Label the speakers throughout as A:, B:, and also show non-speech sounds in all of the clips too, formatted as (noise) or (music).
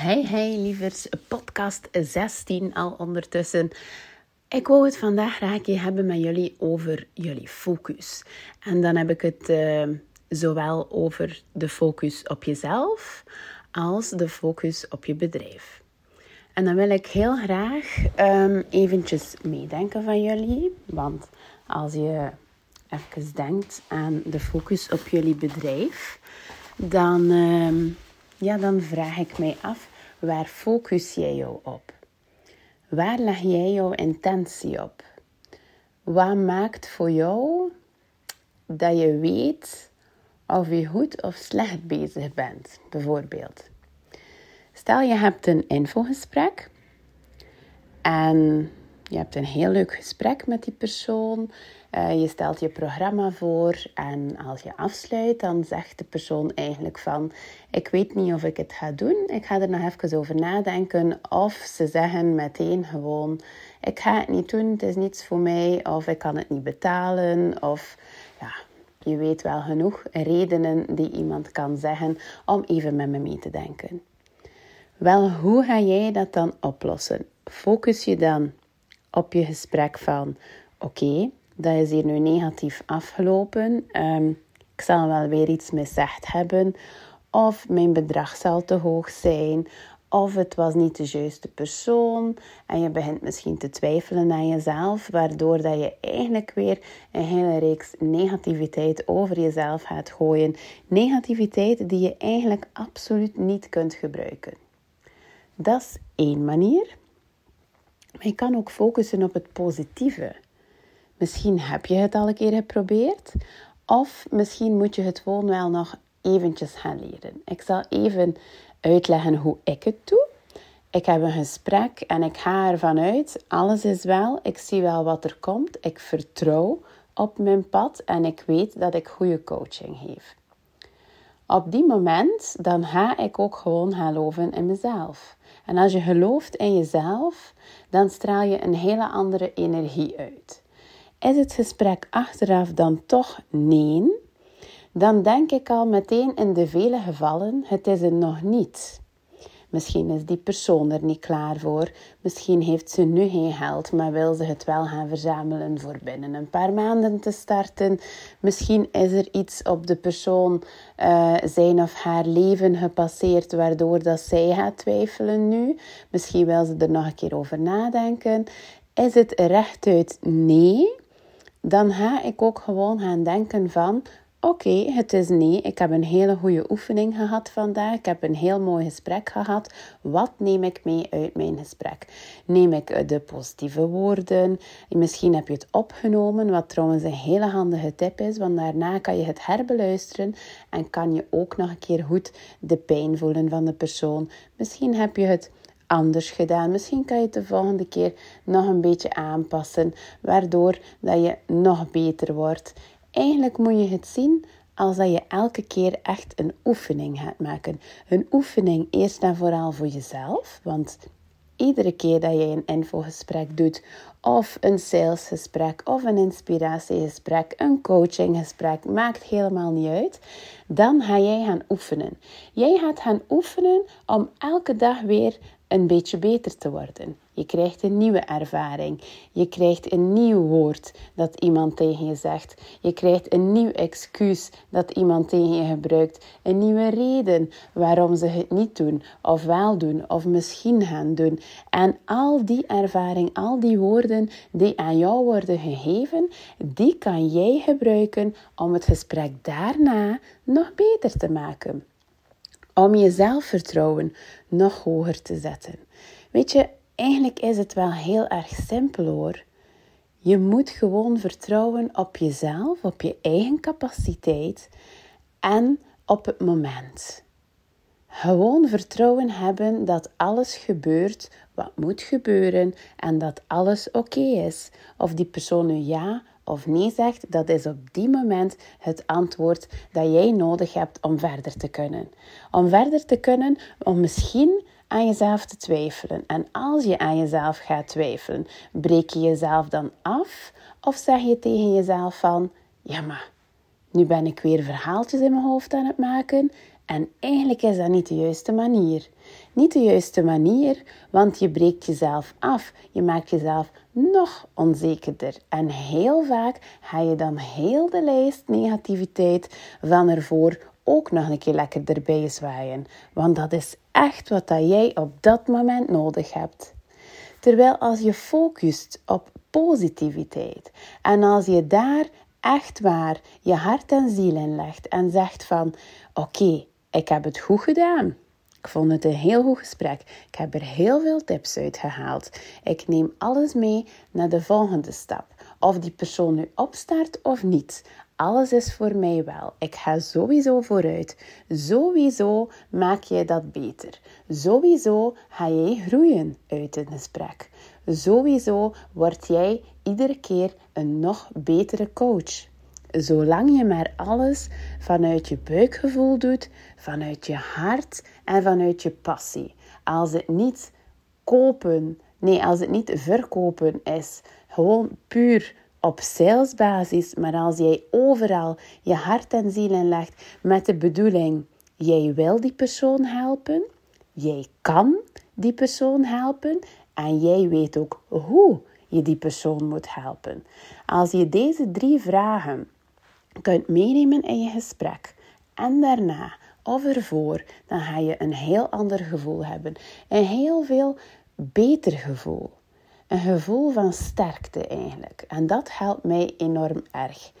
A: Hey, hey, lievers. Podcast 16 al ondertussen. Ik wou het vandaag graag hebben met jullie over jullie focus. En dan heb ik het uh, zowel over de focus op jezelf als de focus op je bedrijf. En dan wil ik heel graag um, eventjes meedenken van jullie. Want als je even denkt aan de focus op jullie bedrijf, dan... Um, ja, dan vraag ik mij af, waar focus jij jou op? Waar leg jij jouw intentie op? Wat maakt voor jou dat je weet of je goed of slecht bezig bent, bijvoorbeeld? Stel je hebt een infogesprek en je hebt een heel leuk gesprek met die persoon. Uh, je stelt je programma voor en als je afsluit, dan zegt de persoon eigenlijk van: Ik weet niet of ik het ga doen. Ik ga er nog even over nadenken. Of ze zeggen meteen gewoon: Ik ga het niet doen, het is niets voor mij. Of ik kan het niet betalen. Of ja, je weet wel genoeg redenen die iemand kan zeggen om even met me mee te denken. Wel, hoe ga jij dat dan oplossen? Focus je dan op je gesprek van: Oké, dat is hier nu negatief afgelopen. Um, ik zal wel weer iets miszegd hebben. Of mijn bedrag zal te hoog zijn. Of het was niet de juiste persoon. En je begint misschien te twijfelen aan jezelf. Waardoor dat je eigenlijk weer een hele reeks negativiteit over jezelf gaat gooien. Negativiteit die je eigenlijk absoluut niet kunt gebruiken. Dat is één manier. Maar je kan ook focussen op het positieve. Misschien heb je het al een keer geprobeerd. Of misschien moet je het gewoon wel nog eventjes gaan leren. Ik zal even uitleggen hoe ik het doe. Ik heb een gesprek en ik ga ervan uit, alles is wel, ik zie wel wat er komt, ik vertrouw op mijn pad en ik weet dat ik goede coaching geef. Op die moment, dan ga ik ook gewoon geloven in mezelf. En als je gelooft in jezelf, dan straal je een hele andere energie uit. Is het gesprek achteraf dan toch nee? Dan denk ik al meteen in de vele gevallen: het is er nog niet. Misschien is die persoon er niet klaar voor. Misschien heeft ze nu geen geld, maar wil ze het wel gaan verzamelen voor binnen een paar maanden te starten. Misschien is er iets op de persoon uh, zijn of haar leven gepasseerd, waardoor dat zij gaat twijfelen nu. Misschien wil ze er nog een keer over nadenken. Is het rechtuit nee? dan ga ik ook gewoon gaan denken van oké, het is nee, ik heb een hele goede oefening gehad vandaag, ik heb een heel mooi gesprek gehad. Wat neem ik mee uit mijn gesprek? Neem ik de positieve woorden? Misschien heb je het opgenomen, wat trouwens een hele handige tip is, want daarna kan je het herbeluisteren en kan je ook nog een keer goed de pijn voelen van de persoon. Misschien heb je het anders gedaan. Misschien kan je het de volgende keer nog een beetje aanpassen, waardoor dat je nog beter wordt. Eigenlijk moet je het zien als dat je elke keer echt een oefening gaat maken. Een oefening eerst en vooral voor jezelf, want iedere keer dat je een infogesprek doet, of een salesgesprek, of een inspiratiegesprek, een coachinggesprek, maakt helemaal niet uit. Dan ga jij gaan oefenen. Jij gaat gaan oefenen om elke dag weer een beetje beter te worden. Je krijgt een nieuwe ervaring. Je krijgt een nieuw woord dat iemand tegen je zegt. Je krijgt een nieuw excuus dat iemand tegen je gebruikt. Een nieuwe reden waarom ze het niet doen, of wel doen, of misschien gaan doen. En al die ervaring, al die woorden die aan jou worden gegeven, die kan jij gebruiken om het gesprek daarna nog beter te maken om je zelfvertrouwen nog hoger te zetten. Weet je, eigenlijk is het wel heel erg simpel hoor. Je moet gewoon vertrouwen op jezelf, op je eigen capaciteit en op het moment. Gewoon vertrouwen hebben dat alles gebeurt wat moet gebeuren en dat alles oké is. Of die persoon ja of nee zegt, dat is op die moment het antwoord dat jij nodig hebt om verder te kunnen. Om verder te kunnen, om misschien aan jezelf te twijfelen. En als je aan jezelf gaat twijfelen, breek je jezelf dan af of zeg je tegen jezelf van, ja maar, nu ben ik weer verhaaltjes in mijn hoofd aan het maken En eigenlijk is dat niet de juiste manier. Niet de juiste manier, want je breekt jezelf af. Je maakt jezelf nog onzekerder. En heel vaak ga je dan heel de lijst negativiteit van ervoor ook nog een keer lekker erbij zwaaien. Want dat is echt wat dat jij op dat moment nodig hebt. Terwijl als je focust op positiviteit en als je daar echt waar je hart en ziel in legt en zegt van oké, ik heb het goed gedaan. Ik vond het een heel goed gesprek. Ik heb er heel veel tips uit gehaald. Ik neem alles mee naar de volgende stap. Of die persoon nu opstart of niet. Alles is voor mij wel. Ik ga sowieso vooruit. Sowieso maak jij dat beter. Sowieso ga jij groeien uit een gesprek. Sowieso word jij iedere keer een nog betere coach. Zolang je maar alles vanuit je buikgevoel doet, vanuit je hart en vanuit je passie. Als het niet kopen, nee, als het niet verkopen is, gewoon puur op salesbasis, maar als jij overal je hart en ziel in legt met de bedoeling, jij wil die persoon helpen, jij kan die persoon helpen en jij weet ook hoe je die persoon moet helpen. Als je deze drie vragen kunt meenemen in je gesprek en daarna of ervoor, dan ga je een heel ander gevoel hebben. Een heel veel beter gevoel. Een gevoel van sterkte eigenlijk. En dat helpt mij enorm erg.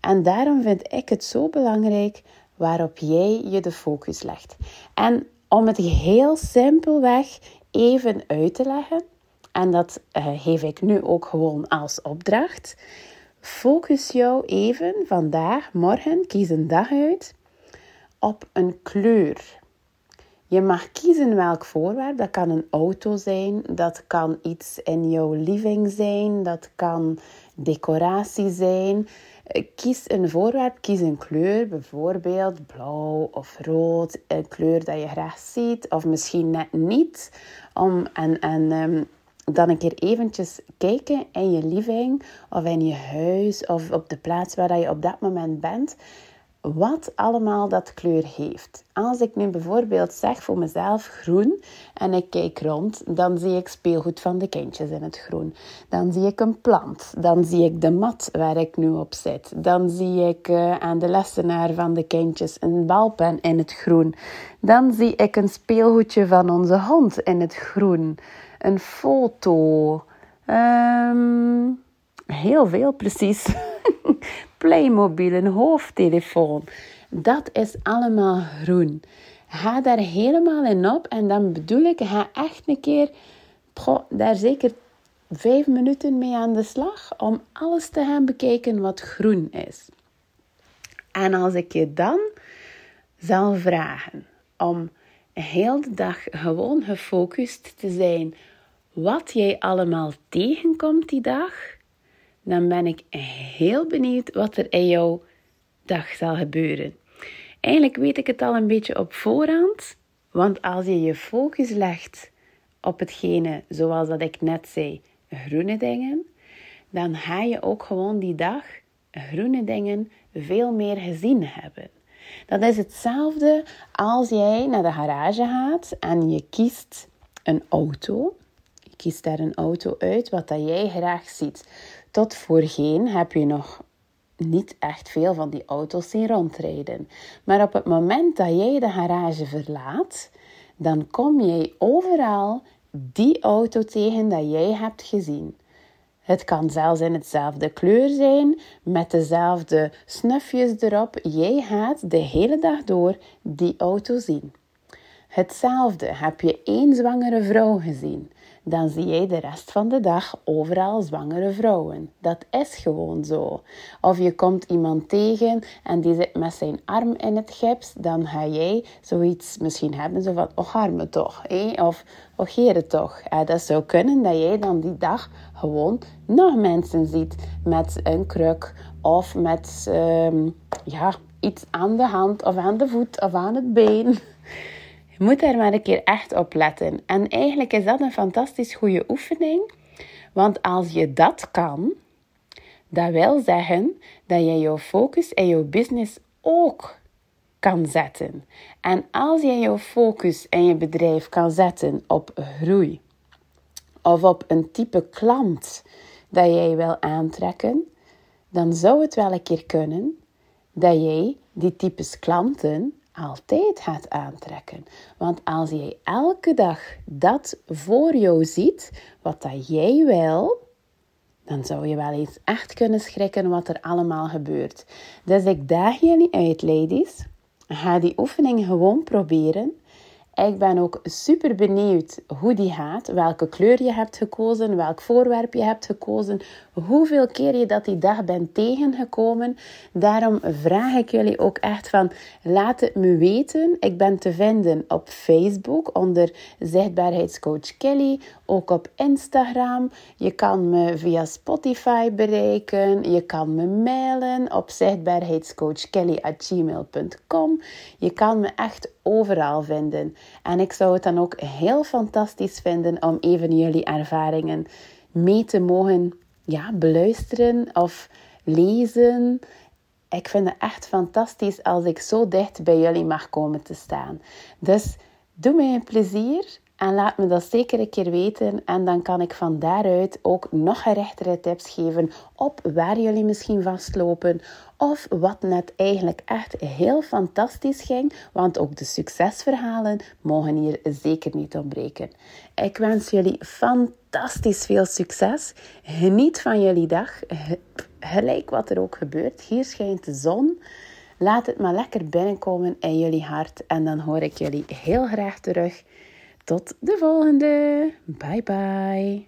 A: En daarom vind ik het zo belangrijk waarop jij je de focus legt. En om het heel simpelweg even uit te leggen, en dat uh, geef ik nu ook gewoon als opdracht. Focus jou even vandaag, morgen, kies een dag uit op een kleur. Je mag kiezen welk voorwerp. Dat kan een auto zijn, dat kan iets in jouw living zijn, dat kan decoratie zijn. Kies een voorwerp, kies een kleur, bijvoorbeeld blauw of rood, een kleur dat je graag ziet, of misschien net niet. Om, en en um, dan een keer eventjes kijken in je living of in je huis of op de plaats waar je op dat moment bent, wat allemaal dat kleur heeft. Als ik nu bijvoorbeeld zeg voor mezelf groen en ik kijk rond, dan zie ik speelgoed van de kindjes in het groen. Dan zie ik een plant. Dan zie ik de mat waar ik nu op zit. Dan zie ik uh, aan de lessenaar van de kindjes een balpen in het groen. Dan zie ik een speelgoedje van onze hond in het groen een foto. Ehm, heel veel precies. (laughs) Playmobil, een hoofdtelefoon. Dat is allemaal groen. Ga daar helemaal in op en dan bedoel ik, ga echt een keer daar zeker vijf minuten mee aan de slag om alles te gaan bekijken wat groen is. En als ik je dan zal vragen om heel de dag gewoon gefocust te zijn wat jij allemaal tegenkomt die dag, dan ben ik heel benieuwd wat er in jouw dag zal gebeuren. Eigenlijk weet ik het al een beetje op voorhand, want als je je focus legt op hetgene, zoals dat ik net zei, groene dingen, dan ga je ook gewoon die dag groene dingen veel meer gezien hebben. Dat is hetzelfde als jij naar de garage gaat en je kiest een auto. Je kiest daar een auto uit wat dat jij graag ziet. Tot voorheen heb je nog niet echt veel van die auto's zien rondrijden. Maar op het moment dat jij de garage verlaat, dan kom jij overal die auto tegen dat jij hebt gezien. Het kan zelfs in hetzelfde kleur zijn, met dezelfde snufjes erop. Jij gaat de hele dag door die auto zien. Hetzelfde heb je één zwangere vrouw gezien dan zie jij de rest van de dag overal zwangere vrouwen. Dat is gewoon zo. Of je komt iemand tegen en die zit met zijn arm in het gips, dan ga jij zoiets misschien hebben, van, och arme toch, of och heren toch. Eh, dat zou kunnen dat jij dan die dag gewoon nog mensen ziet met een kruk of met um, ja, iets aan de hand of aan de voet of aan het been. Je moet daar maar een keer echt op letten. En eigenlijk is dat een fantastisch goede oefening. Want als je dat kan, dat wil zeggen dat je jouw focus en jouw business ook kan zetten. En als je jouw focus en je bedrijf kan zetten op groei of op een type klant dat jij wil aantrekken, dan zou het wel een keer kunnen dat jij die types klanten altijd gaat aantrekken. Want als jij elke dag dat voor jou ziet, wat dat jij wil, dan zou je wel eens echt kunnen schrikken wat er allemaal gebeurt. Dus ik daag jullie uit, ladies. Ga die oefening gewoon proberen. Ik ben ook super benieuwd hoe die gaat, welke kleur je hebt gekozen, welk voorwerp je hebt gekozen, hoeveel keer je dat die dag bent tegengekomen. Daarom vraag ik jullie ook echt van, laat het me weten. Ik ben te vinden op Facebook onder Zichtbaarheidscoach Kelly, ook op Instagram. Je kan me via Spotify bereiken, je kan me mailen op zichtbaarheidscoachkelly.gmail.com. Je kan me echt overal vinden. En ik zou het dan ook heel fantastisch vinden om even jullie ervaringen mee te mogen ja, beluisteren of lezen. Ik vind het echt fantastisch als ik zo dicht bij jullie mag komen te staan. Dus doe mij een plezier en laat me dat zeker een keer weten. En dan kan ik van daaruit ook nog gerechtere tips geven op waar jullie misschien vastlopen. Of wat net eigenlijk echt heel fantastisch ging. Want ook de succesverhalen mogen hier zeker niet ontbreken. Ik wens jullie fantastisch veel succes. Geniet van jullie dag. Gelijk wat er ook gebeurt. Hier schijnt de zon. Laat het maar lekker binnenkomen in jullie hart. En dan hoor ik jullie heel graag terug tot de volgende. Bye bye.